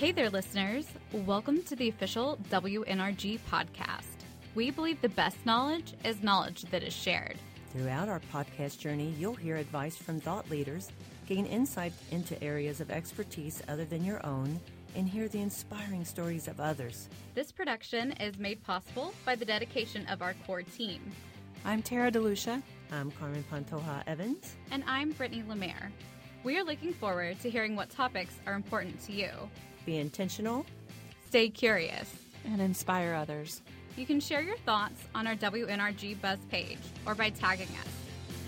Hey there, listeners. Welcome to the official WNRG podcast. We believe the best knowledge is knowledge that is shared. Throughout our podcast journey, you'll hear advice from thought leaders, gain insight into areas of expertise other than your own, and hear the inspiring stories of others. This production is made possible by the dedication of our core team. I'm Tara DeLucia. I'm Carmen Pantoja Evans. And I'm Brittany Lemaire. We are looking forward to hearing what topics are important to you. Be intentional, stay curious, and inspire others. You can share your thoughts on our WNRG Buzz page or by tagging us.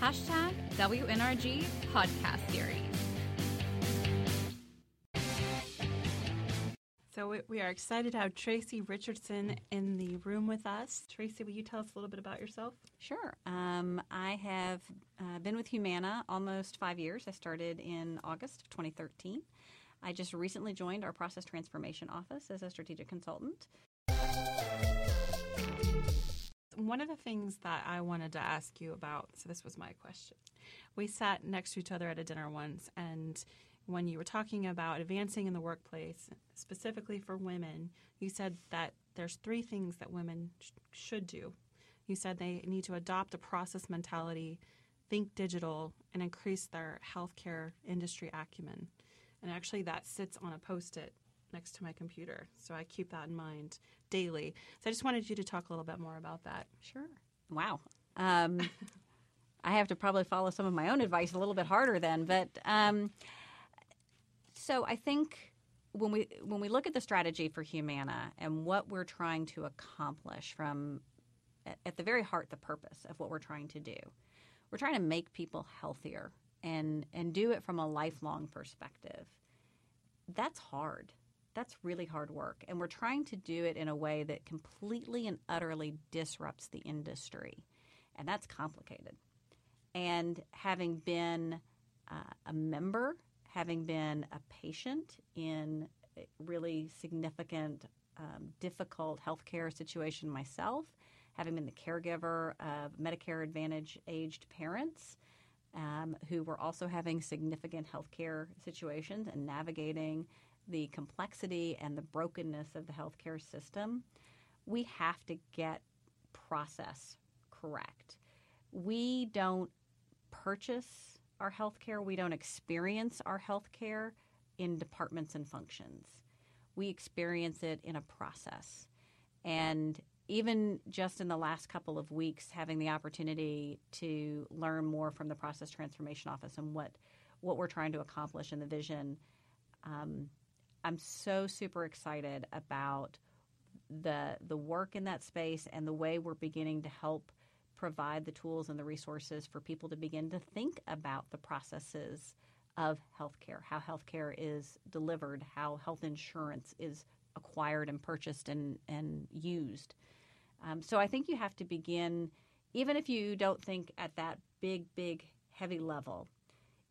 Hashtag WNRG Podcast Series. So we are excited to have Tracy Richardson in the room with us. Tracy, will you tell us a little bit about yourself? Sure. Um, I have uh, been with Humana almost five years. I started in August of 2013. I just recently joined our process transformation office as a strategic consultant. One of the things that I wanted to ask you about, so this was my question. We sat next to each other at a dinner once, and when you were talking about advancing in the workplace, specifically for women, you said that there's three things that women sh- should do. You said they need to adopt a process mentality, think digital, and increase their healthcare industry acumen. And actually, that sits on a post it next to my computer. So I keep that in mind daily. So I just wanted you to talk a little bit more about that. Sure. Wow. Um, I have to probably follow some of my own advice a little bit harder then. But um, so I think when we when we look at the strategy for Humana and what we're trying to accomplish from at the very heart the purpose of what we're trying to do, we're trying to make people healthier and and do it from a lifelong perspective. That's hard. That's really hard work. And we're trying to do it in a way that completely and utterly disrupts the industry. And that's complicated. And having been uh, a member, having been a patient in really significant, um, difficult healthcare situation myself, having been the caregiver of Medicare Advantage aged parents, um, who were also having significant healthcare situations and navigating the complexity and the brokenness of the healthcare system, we have to get process correct. We don't purchase our healthcare, we don't experience our healthcare in departments and functions. We experience it in a process. And even just in the last couple of weeks, having the opportunity to learn more from the Process Transformation Office and what what we're trying to accomplish and the vision, um, I'm so super excited about the the work in that space and the way we're beginning to help provide the tools and the resources for people to begin to think about the processes of healthcare, how healthcare is delivered, how health insurance is acquired and purchased and, and used. Um, so I think you have to begin, even if you don't think at that big, big, heavy level,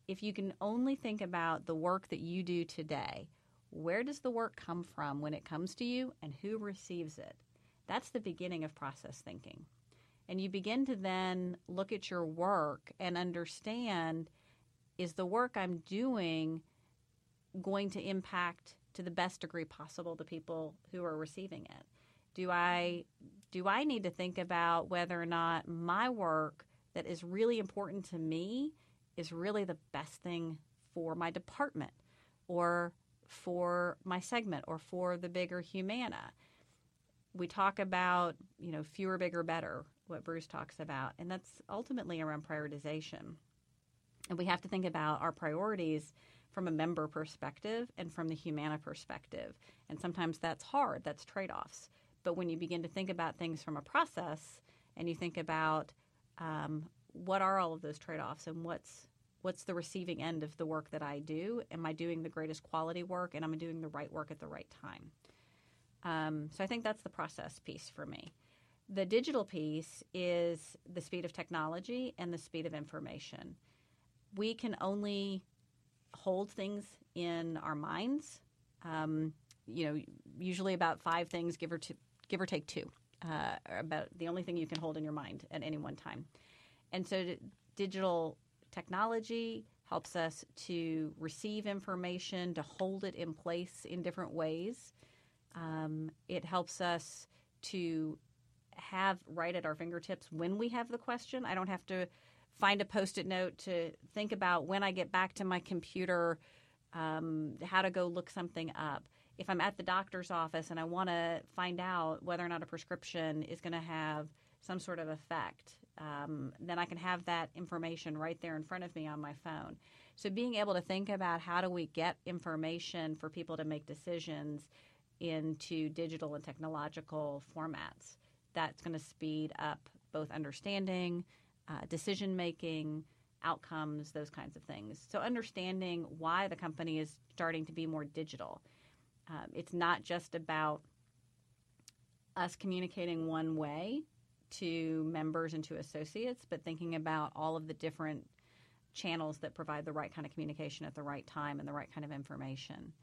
if you can only think about the work that you do today, where does the work come from when it comes to you and who receives it? That's the beginning of process thinking. And you begin to then look at your work and understand is the work I'm doing going to impact to the best degree possible the people who are receiving it? Do I do I need to think about whether or not my work that is really important to me is really the best thing for my department or for my segment or for the bigger Humana? We talk about, you know, fewer, bigger, better, what Bruce talks about, and that's ultimately around prioritization. And we have to think about our priorities from a member perspective and from the Humana perspective. And sometimes that's hard, that's trade offs. But when you begin to think about things from a process and you think about um, what are all of those trade offs and what's what's the receiving end of the work that I do? Am I doing the greatest quality work and am I doing the right work at the right time? Um, so I think that's the process piece for me. The digital piece is the speed of technology and the speed of information. We can only hold things in our minds. Um, you know, usually about five things, give or two, give or take two, uh, about the only thing you can hold in your mind at any one time. And so, digital technology, helps us to receive information, to hold it in place in different ways. Um, it helps us to have right at our fingertips when we have the question. I don't have to find a post it note to think about when I get back to my computer um, how to go look something up. If I'm at the doctor's office and I want to find out whether or not a prescription is going to have some sort of effect, um, then I can have that information right there in front of me on my phone. So being able to think about how do we get information for people to make decisions into digital and technological formats, that's going to speed up both understanding, uh, decision making, outcomes, those kinds of things. So understanding why the company is starting to be more digital. Um, it's not just about us communicating one way to members and to associates, but thinking about all of the different channels that provide the right kind of communication at the right time and the right kind of information.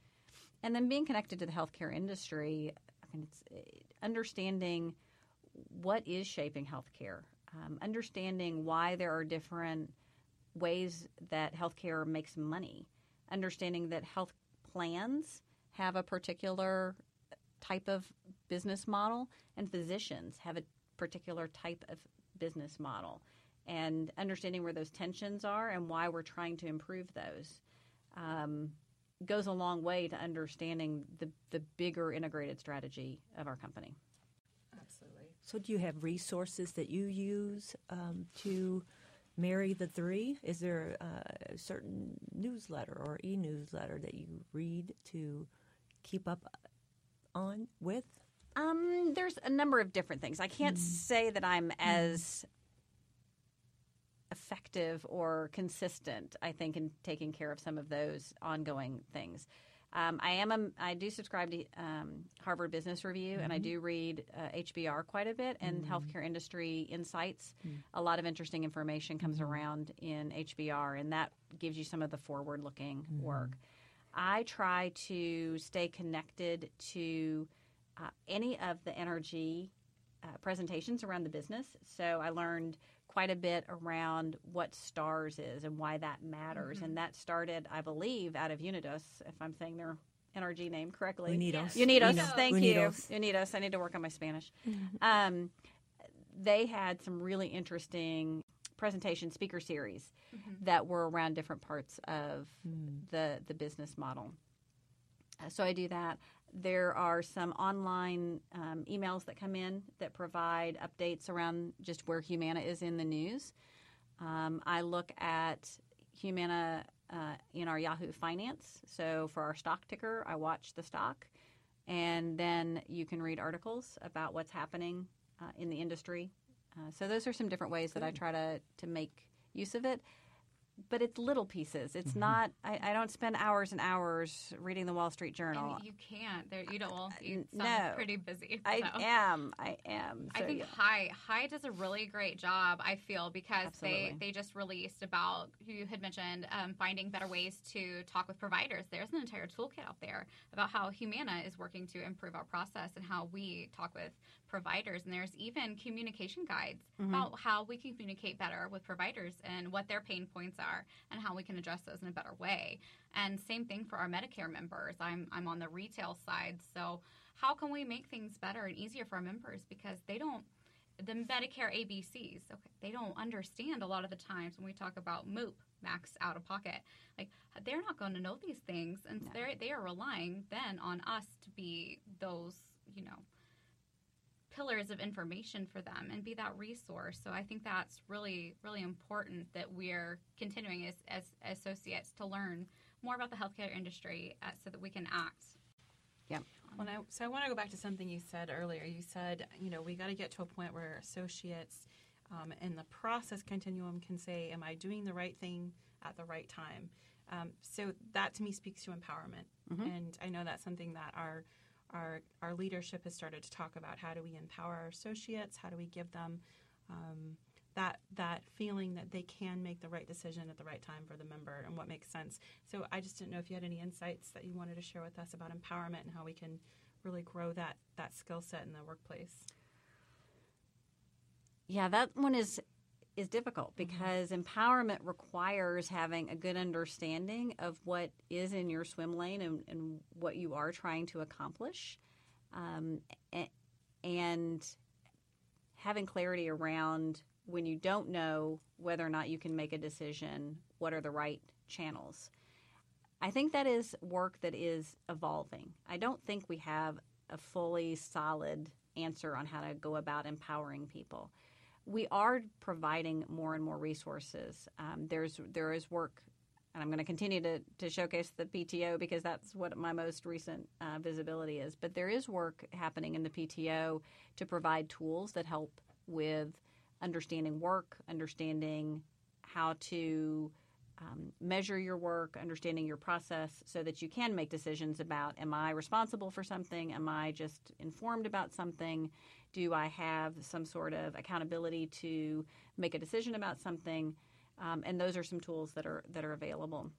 And then being connected to the healthcare industry, I mean, it's uh, understanding what is shaping healthcare, um, understanding why there are different ways that healthcare makes money, understanding that health plans have a particular type of business model and physicians have a particular type of business model and understanding where those tensions are and why we're trying to improve those um, goes a long way to understanding the, the bigger integrated strategy of our company. Absolutely. So, do you have resources that you use um, to marry the three? Is there a certain newsletter or e newsletter that you read to keep up on with? Um, there's a number of different things. I can't mm. say that I'm as effective or consistent. I think in taking care of some of those ongoing things. Um, I am a, I do subscribe to um, Harvard Business Review, mm-hmm. and I mm-hmm. do read uh, HBR quite a bit and mm-hmm. healthcare industry insights. Mm-hmm. A lot of interesting information comes mm-hmm. around in HBR, and that gives you some of the forward-looking mm-hmm. work. I try to stay connected to uh, any of the NRG uh, presentations around the business. So I learned quite a bit around what STARS is and why that matters. Mm-hmm. And that started, I believe, out of Unidos, if I'm saying their NRG name correctly. Unidos. Unidos, Unidos. thank Unidos. you. Unidos. I need to work on my Spanish. Mm-hmm. Um, they had some really interesting presentation speaker series mm-hmm. that were around different parts of mm. the the business model. Uh, so I do that. There are some online um, emails that come in that provide updates around just where Humana is in the news. Um, I look at Humana uh, in our Yahoo Finance. So for our stock ticker, I watch the stock. And then you can read articles about what's happening uh, in the industry. Uh, so those are some different ways that I try to, to make use of it but it's little pieces. It's mm-hmm. not. I, I, don't spend hours and hours reading the Wall Street Journal. And you can't. There, you don't. Well, you sound no, pretty busy. I am. I am. So, I think yeah. High High does a really great job. I feel because Absolutely. they they just released about you had mentioned um, finding better ways to talk with providers. There's an entire toolkit out there about how Humana is working to improve our process and how we talk with providers. And there's even communication guides mm-hmm. about how we can communicate better with providers and what their pain points are and how we can address those in a better way. And same thing for our Medicare members. I'm, I'm on the retail side. So, how can we make things better and easier for our members because they don't the Medicare ABCs, okay, they don't understand a lot of the times when we talk about MOOP, max out of pocket. Like they're not going to know these things, and no. they're they are relying then on us to be those, you know, pillars of information for them and be that resource. So I think that's really, really important that we're continuing as, as associates to learn more about the healthcare industry uh, so that we can act. Yeah. Well, I, so I want to go back to something you said earlier. You said, you know, we got to get to a point where associates um, in the process continuum can say, "Am I doing the right thing at the right time?" Um, so that to me speaks to empowerment, mm-hmm. and I know that's something that our our, our leadership has started to talk about how do we empower our associates, how do we give them um, that that feeling that they can make the right decision at the right time for the member and what makes sense. So I just didn't know if you had any insights that you wanted to share with us about empowerment and how we can really grow that that skill set in the workplace. Yeah, that one is is difficult mm-hmm. because mm-hmm. empowerment requires having a good understanding of what is in your swim lane and, and what you are trying to accomplish. Um, and having clarity around when you don't know whether or not you can make a decision, what are the right channels. I think that is work that is evolving. I don't think we have a fully solid answer on how to go about empowering people. We are providing more and more resources. Um, there's there is work, and I'm going to continue to, to showcase the PTO because that's what my most recent uh, visibility is. But there is work happening in the PTO to provide tools that help with understanding work, understanding how to um, measure your work, understanding your process, so that you can make decisions about Am I responsible for something? Am I just informed about something? Do I have some sort of accountability to make a decision about something? Um, and those are some tools that are that are available.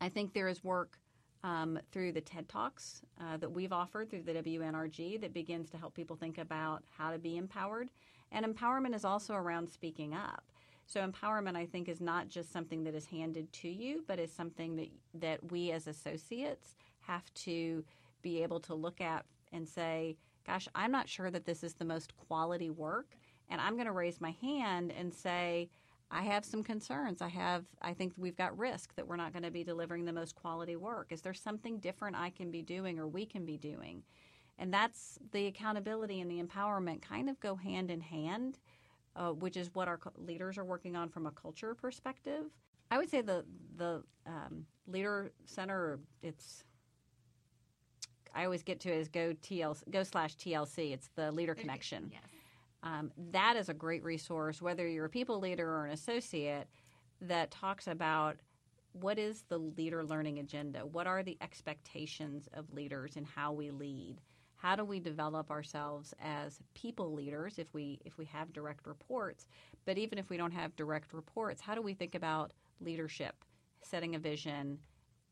I think there is work um, through the TED Talks uh, that we've offered through the WNRG that begins to help people think about how to be empowered. And empowerment is also around speaking up. So empowerment, I think, is not just something that is handed to you, but is something that that we as associates have to be able to look at and say, "Gosh, I'm not sure that this is the most quality work," and I'm going to raise my hand and say. I have some concerns. I have I think we've got risk that we're not going to be delivering the most quality work. Is there something different I can be doing or we can be doing? And that's the accountability and the empowerment kind of go hand in hand uh, which is what our leaders are working on from a culture perspective. I would say the the um, leader center. It's I always get to is go TLC, go slash TLC. It's the leader connection. Yes. Um, that is a great resource, whether you're a people leader or an associate, that talks about what is the leader learning agenda? What are the expectations of leaders and how we lead? how do we develop ourselves as people leaders if we if we have direct reports but even if we don't have direct reports how do we think about leadership setting a vision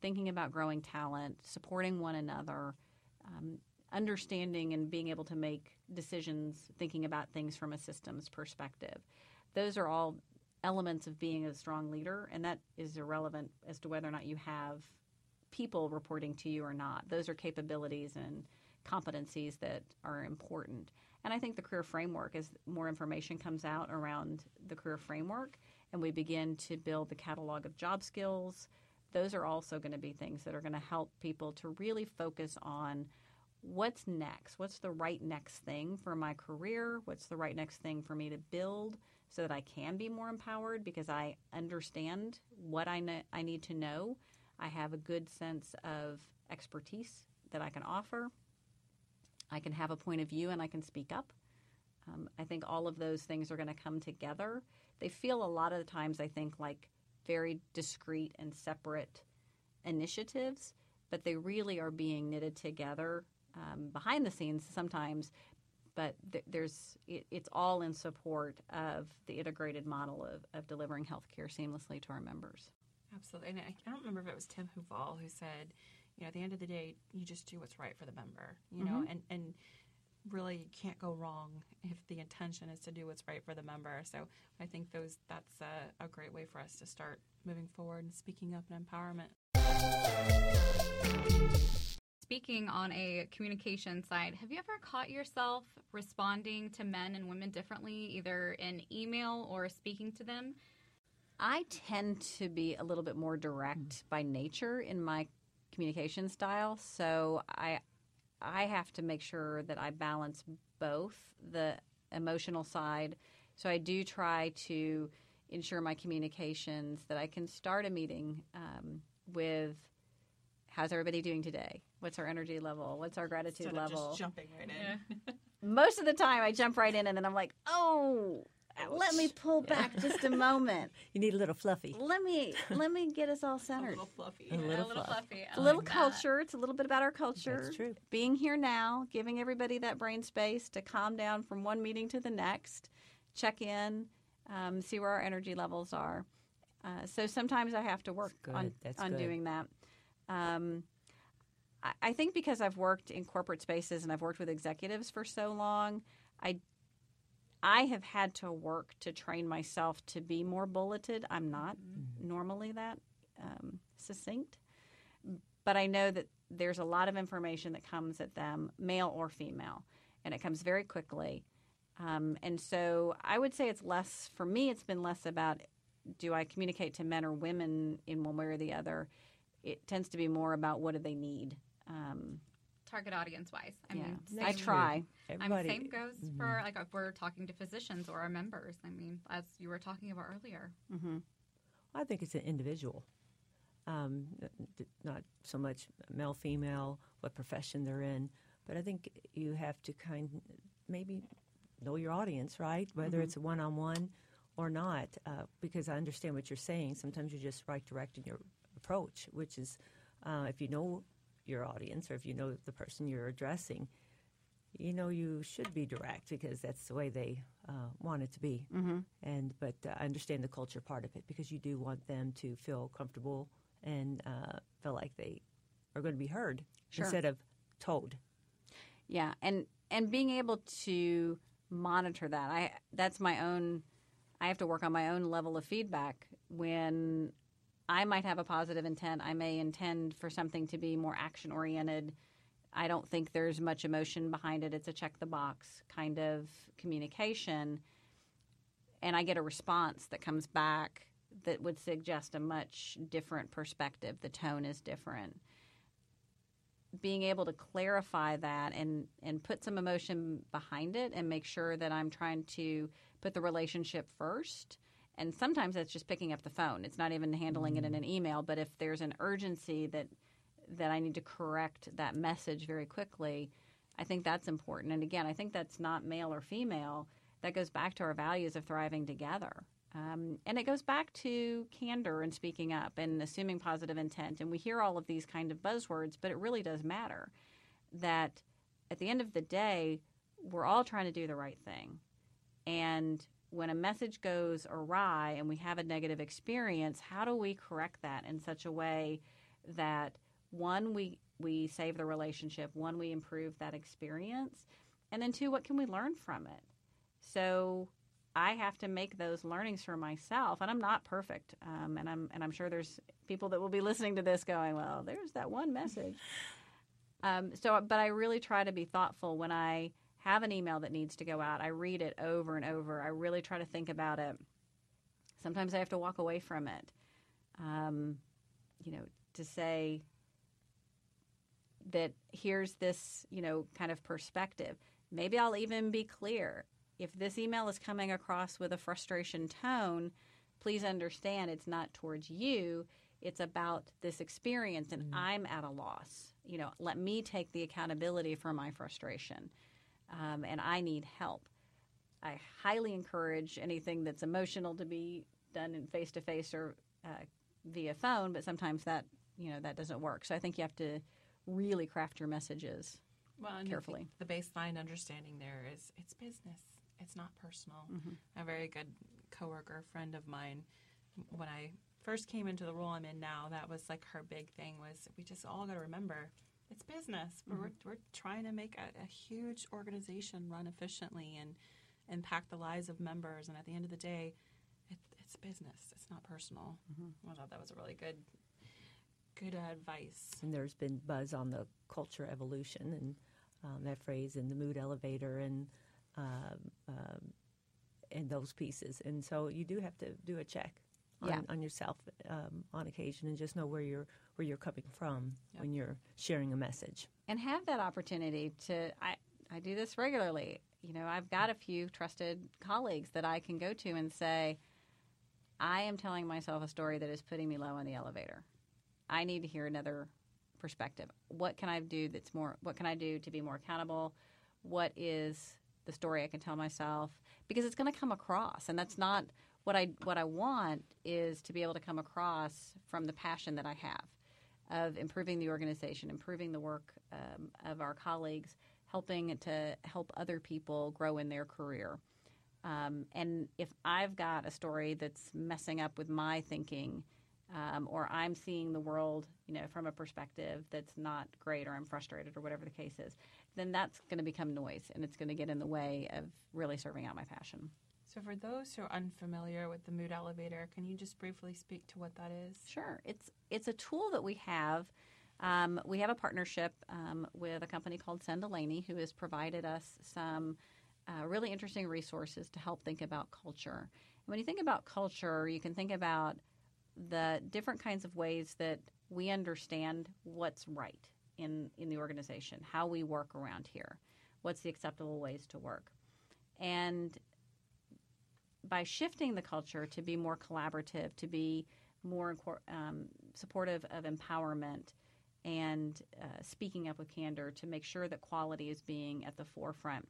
thinking about growing talent supporting one another um, understanding and being able to make decisions thinking about things from a systems perspective those are all elements of being a strong leader and that is irrelevant as to whether or not you have people reporting to you or not those are capabilities and competencies that are important. And I think the career framework, as more information comes out around the career framework, and we begin to build the catalog of job skills, those are also going to be things that are going to help people to really focus on what's next? What's the right next thing for my career? What's the right next thing for me to build so that I can be more empowered because I understand what I, I need to know? I have a good sense of expertise that I can offer. I can have a point of view and I can speak up. Um, I think all of those things are going to come together. They feel a lot of the times, I think, like very discrete and separate initiatives, but they really are being knitted together um, behind the scenes sometimes. But th- there's it, it's all in support of the integrated model of, of delivering healthcare seamlessly to our members. Absolutely, and I, I don't remember if it was Tim Huval who said you know, at the end of the day, you just do what's right for the member, you know, mm-hmm. and, and really you can't go wrong if the intention is to do what's right for the member. So I think those that's a, a great way for us to start moving forward and speaking up and empowerment. Speaking on a communication side, have you ever caught yourself responding to men and women differently, either in email or speaking to them? I tend to be a little bit more direct mm-hmm. by nature in my communication style. So I I have to make sure that I balance both the emotional side. So I do try to ensure my communications that I can start a meeting um, with how's everybody doing today? What's our energy level? What's our gratitude Instead level? just jumping right in. Most of the time, I jump right in, and then I'm like, "Oh, let me pull back just a moment. You need a little fluffy. Let me let me get us all centered. A little fluffy. A little, a little fluffy. a little like culture. That. It's a little bit about our culture. That's true. Being here now, giving everybody that brain space to calm down from one meeting to the next, check in, um, see where our energy levels are. Uh, so sometimes I have to work on on good. doing that. Um, I, I think because I've worked in corporate spaces and I've worked with executives for so long, I I have had to work to train myself to be more bulleted. I'm not mm-hmm. normally that um, succinct, but I know that there's a lot of information that comes at them, male or female, and it comes very quickly. Um, and so I would say it's less, for me, it's been less about do I communicate to men or women in one way or the other. It tends to be more about what do they need. Um, target audience wise. I yeah. mean, I try. Everybody. I mean, same goes mm-hmm. for like if we're talking to physicians or our members. I mean, as you were talking about earlier. Mm-hmm. I think it's an individual, um, not so much male, female, what profession they're in, but I think you have to kind maybe know your audience, right? Whether mm-hmm. it's a one on one or not, uh, because I understand what you're saying. Sometimes you're just right direct in your approach, which is uh, if you know your audience or if you know the person you're addressing, you know you should be direct because that's the way they uh, want it to be. Mm-hmm. And but uh, I understand the culture part of it because you do want them to feel comfortable and uh, feel like they are going to be heard sure. instead of told. Yeah, and and being able to monitor that, I that's my own. I have to work on my own level of feedback when I might have a positive intent. I may intend for something to be more action oriented. I don't think there's much emotion behind it. It's a check the box kind of communication. And I get a response that comes back that would suggest a much different perspective. The tone is different. Being able to clarify that and, and put some emotion behind it and make sure that I'm trying to put the relationship first and sometimes that's just picking up the phone. It's not even handling it in mm. an email. But if there's an urgency that that I need to correct that message very quickly, I think that's important. And again, I think that's not male or female. That goes back to our values of thriving together. Um, and it goes back to candor and speaking up and assuming positive intent. And we hear all of these kind of buzzwords, but it really does matter that at the end of the day, we're all trying to do the right thing. And when a message goes awry and we have a negative experience, how do we correct that in such a way that one we we save the relationship, one we improve that experience, and then two, what can we learn from it? So I have to make those learnings for myself, and I'm not perfect, um, and I'm and I'm sure there's people that will be listening to this going, well, there's that one message. Um, so, but I really try to be thoughtful when I have an email that needs to go out. I read it over and over. I really try to think about it. Sometimes I have to walk away from it. Um, you know, to say that here's this, you know, kind of perspective. Maybe I'll even be clear. If this email is coming across with a frustration tone, please understand it's not towards you. It's about this experience, and mm-hmm. I'm at a loss. You know, let me take the accountability for my frustration um, and I need help. I highly encourage anything that's emotional to be done in face to face or uh, via phone, but sometimes that you know that doesn't work. So I think you have to really craft your messages well, carefully. the baseline understanding there is it's business. It's not personal. Mm-hmm. A very good coworker friend of mine, when I first came into the role I'm in now, that was like her big thing was we just all got to remember it's business. Mm-hmm. We're, we're trying to make a, a, huge organization run efficiently and impact the lives of members. And at the end of the day, it, it's business. It's not personal. Mm-hmm. I thought that was a really good, good advice. And there's been buzz on the culture evolution and um, that phrase and the mood elevator and um, um, and those pieces. And so you do have to do a check on, yeah. on yourself um, on occasion and just know where you're where you're coming from yep. when you're sharing a message. And have that opportunity to I I do this regularly. You know, I've got a few trusted colleagues that I can go to and say, I am telling myself a story that is putting me low on the elevator. I need to hear another perspective. What can I do that's more what can I do to be more accountable? What is the story I can tell myself? Because it's going to come across and that's not what I what I want is to be able to come across from the passion that I have of improving the organization, improving the work um, of our colleagues, helping to help other people grow in their career. Um, and if I've got a story that's messing up with my thinking, um, or I'm seeing the world, you know, from a perspective that's not great, or I'm frustrated, or whatever the case is, then that's going to become noise, and it's going to get in the way of really serving out my passion. So, for those who are unfamiliar with the mood elevator, can you just briefly speak to what that is? Sure, it's it's a tool that we have. Um, we have a partnership um, with a company called Senn Delaney, who has provided us some uh, really interesting resources to help think about culture. And when you think about culture, you can think about the different kinds of ways that we understand what's right in, in the organization, how we work around here, what's the acceptable ways to work. And by shifting the culture to be more collaborative, to be more um, supportive of empowerment and uh, speaking up with candor to make sure that quality is being at the forefront.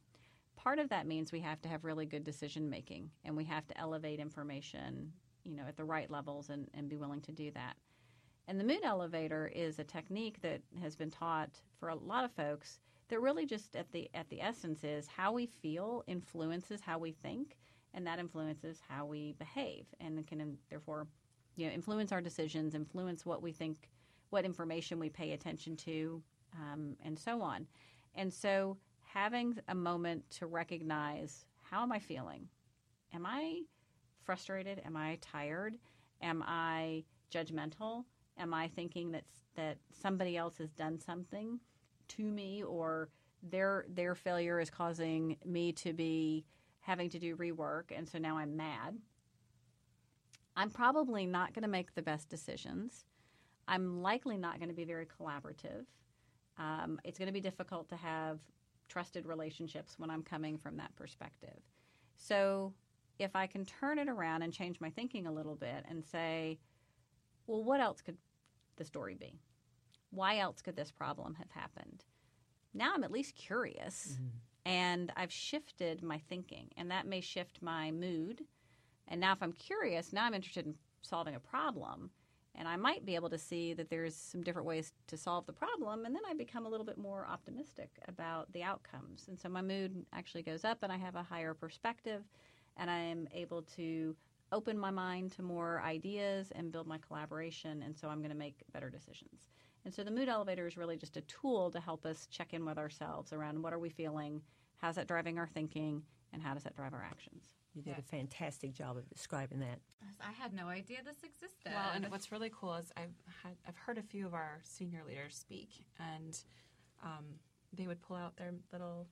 Part of that means we have to have really good decision making and we have to elevate information you know, at the right levels and, and be willing to do that. And the mood elevator is a technique that has been taught for a lot of folks that really just at the at the essence is how we feel influences how we think and that influences how we behave and can therefore you know influence our decisions influence what we think what information we pay attention to um, and so on and so having a moment to recognize how am i feeling am i frustrated? Am I tired? Am I judgmental? Am I thinking that that somebody else has done something to me or their their failure is causing me to be having to do rework and so now I'm mad? I'm probably not going to make the best decisions. I'm likely not going to be very collaborative. Um, it's going to be difficult to have trusted relationships when I'm coming from that perspective. So if I can turn it around and change my thinking a little bit and say, well, what else could the story be? Why else could this problem have happened? Now I'm at least curious mm-hmm. And I've shifted my thinking, and that may shift my mood. And now, if I'm curious, now I'm interested in solving a problem. And I might be able to see that there's some different ways to solve the problem, and then I become a little bit more optimistic about the outcomes. And so my mood actually goes up, and I have a higher perspective and I'm able to open my mind to more ideas and build my collaboration. And so I'm going to make better decisions. And so the mood elevator is really just a tool to help us check in with ourselves around what are we feeling, how's that driving our thinking, and how does that drive our actions. You did a fantastic job of describing that. I had no idea this existed. Well, and what's really cool is I've had, I've heard a few of our senior leaders speak, and um, they would pull out their little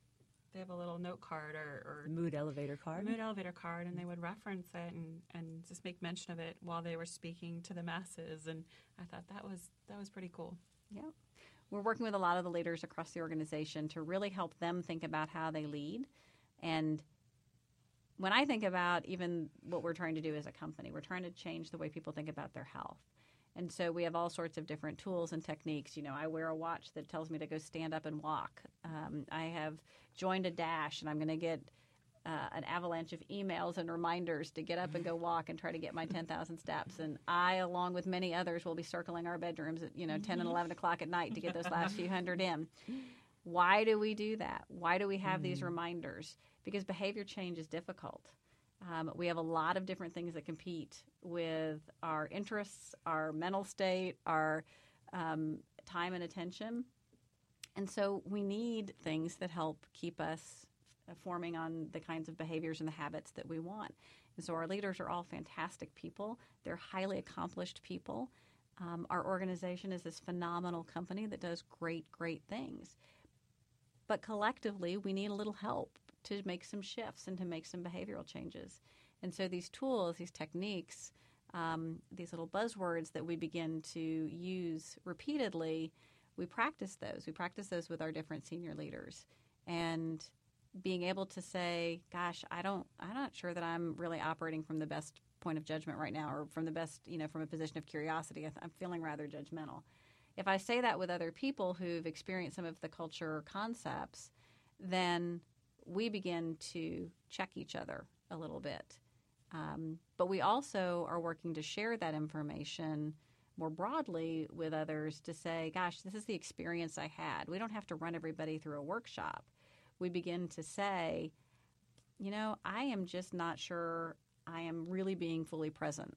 they have a little note card or, or mood elevator card. Mood elevator card, and they would reference it and, and just make mention of it while they were speaking to the masses. And I thought that was that was pretty cool. Yeah. We're working with a lot of the leaders across the organization to really help them think about how they lead. And when I think about even what we're trying to do as a company, we're trying to change the way people think about their health. And so we have all sorts of different tools and techniques. You know, I wear a watch that tells me to go stand up and walk. Um, I have joined a dash, and I'm going to get uh, an avalanche of emails and reminders to get up and go walk and try to get my 10,000 steps. And I, along with many others, will be circling our bedrooms at you know 10 and 11 o'clock at night to get those last few hundred in. Why do we do that? Why do we have mm-hmm. these reminders? Because behavior change is difficult. Um, we have a lot of different things that compete with our interests, our mental state, our um, time and attention. And so we need things that help keep us forming on the kinds of behaviors and the habits that we want. And so our leaders are all fantastic people, they're highly accomplished people. Um, our organization is this phenomenal company that does great, great things. But collectively, we need a little help to make some shifts and to make some behavioral changes. And so these tools, these techniques, um, these little buzzwords that we begin to use repeatedly, we practice those. We practice those with our different senior leaders. And being able to say, gosh, I don't, I'm not sure that I'm really operating from the best point of judgment right now or from the best, you know, from a position of curiosity. I'm feeling rather judgmental. If I say that with other people who've experienced some of the culture concepts, then we begin to check each other a little bit. Um, but we also are working to share that information more broadly with others to say, gosh, this is the experience I had. We don't have to run everybody through a workshop. We begin to say, you know, I am just not sure I am really being fully present.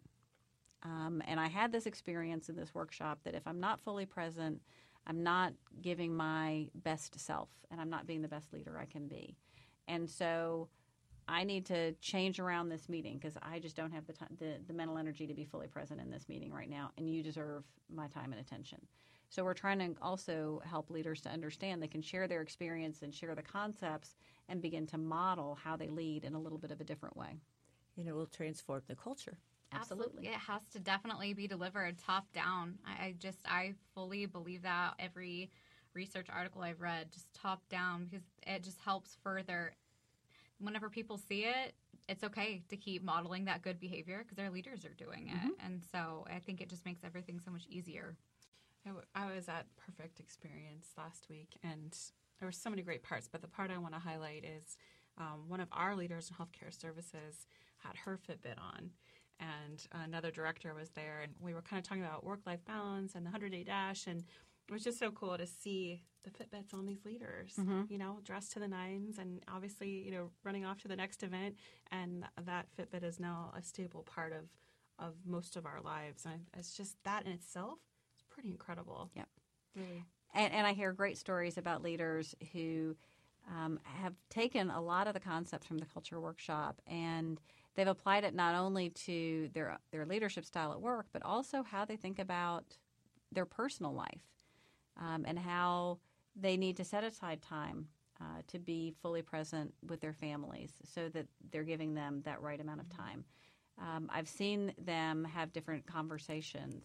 Um, and I had this experience in this workshop that if I'm not fully present, I'm not giving my best self and I'm not being the best leader I can be. And so I need to change around this meeting because I just don't have the, time, the the mental energy to be fully present in this meeting right now, and you deserve my time and attention. So we're trying to also help leaders to understand they can share their experience and share the concepts and begin to model how they lead in a little bit of a different way. And it will transform the culture. Absolutely. It has to definitely be delivered top down. I, I just, I fully believe that every research article I've read, just top down, because it just helps further. Whenever people see it, it's okay to keep modeling that good behavior because their leaders are doing it. Mm-hmm. And so I think it just makes everything so much easier. I, w- I was at Perfect Experience last week, and there were so many great parts. But the part I want to highlight is um, one of our leaders in healthcare services had her Fitbit on, and another director was there, and we were kind of talking about work life balance and the 100 day dash. And it was just so cool to see the Fitbits on these leaders, mm-hmm. you know, dressed to the nines and obviously, you know, running off to the next event. And that Fitbit is now a staple part of, of most of our lives. And it's just that in itself is pretty incredible. Yep. Really. And, and I hear great stories about leaders who um, have taken a lot of the concepts from the culture workshop and – they've applied it not only to their their leadership style at work, but also how they think about their personal life um, and how they need to set aside time uh, to be fully present with their families, so that they're giving them that right amount of time. Um, I've seen them have different conversations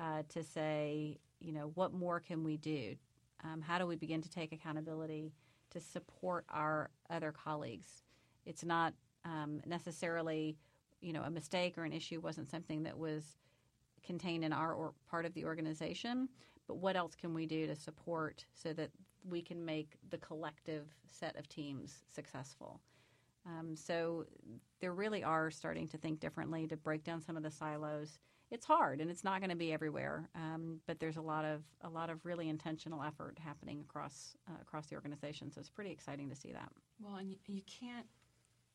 uh, to say, you know, what more can we do? Um, how do we begin to take accountability to support our other colleagues? It's not um, necessarily, you know, a mistake or an issue wasn't something that was contained in our or part of the organization. But what else can we do to support so that we can make the collective set of teams successful? Um, so there really are starting to think differently to break down some of the silos. It's hard, and it's not going to be everywhere, um, but there's a lot of a lot of really intentional effort happening across uh, across the organization. So it's pretty exciting to see that. Well, and you, you can't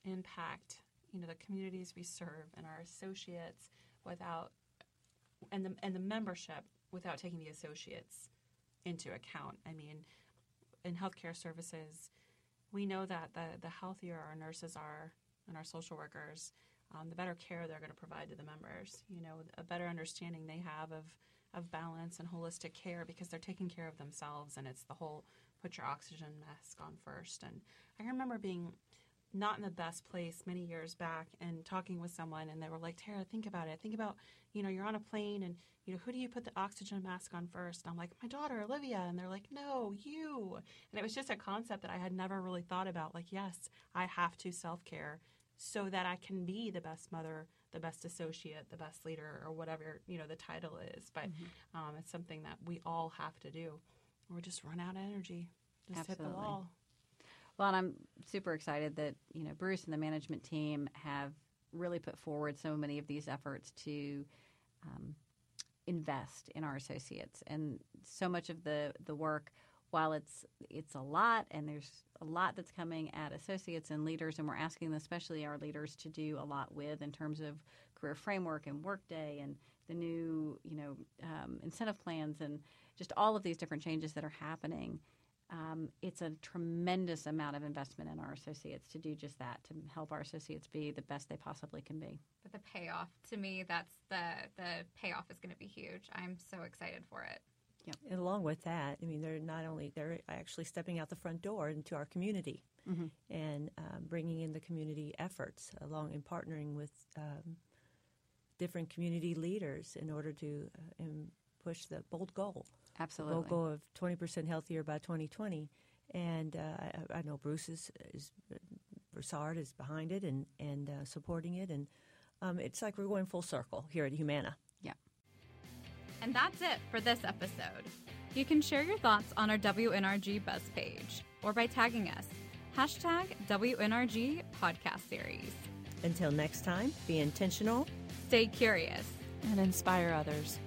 impact you know the communities we serve and our associates without and the and the membership without taking the associates into account. I mean, in healthcare services, we know that the the healthier our nurses are and our social workers, um, the better care they're going to provide to the members. You know, a better understanding they have of of balance and holistic care because they're taking care of themselves, and it's the whole put your oxygen mask on first. And I remember being not in the best place many years back and talking with someone and they were like tara think about it. Think about you know you're on a plane and you know who do you put the oxygen mask on first? And i'm like my daughter olivia. And they're like no you. And it was just a concept that i had never really thought about. Like yes i have to self-care so that i can be the best mother the best associate the best leader or whatever you know the title is. But mm-hmm. um, it's something that we all have to do. Or just run out of energy. Just Absolutely. hit the wall well, and I'm super excited that you know Bruce and the management team have really put forward so many of these efforts to um, invest in our associates, and so much of the the work, while it's it's a lot, and there's a lot that's coming at associates and leaders, and we're asking especially our leaders to do a lot with in terms of career framework and workday and the new you know um, incentive plans and just all of these different changes that are happening um, it's a tremendous amount of investment in our associates to do just that, to help our associates be the best they possibly can be. But the payoff, to me, that's the the payoff is going to be huge. I'm so excited for it. Yep. And along with that, I mean, they're not only they're actually stepping out the front door into our community mm-hmm. and um, bringing in the community efforts along and partnering with um, different community leaders in order to uh, push the bold goal Absolutely. Logo of 20% healthier by 2020. And uh, I, I, know Bruce is, is Broussard is behind it and, and uh, supporting it. And um, it's like we're going full circle here at Humana. Yeah. And that's it for this episode. You can share your thoughts on our WNRG Buzz page or by tagging us. Hashtag WNRG Podcast Series. Until next time, be intentional, stay curious, and inspire others.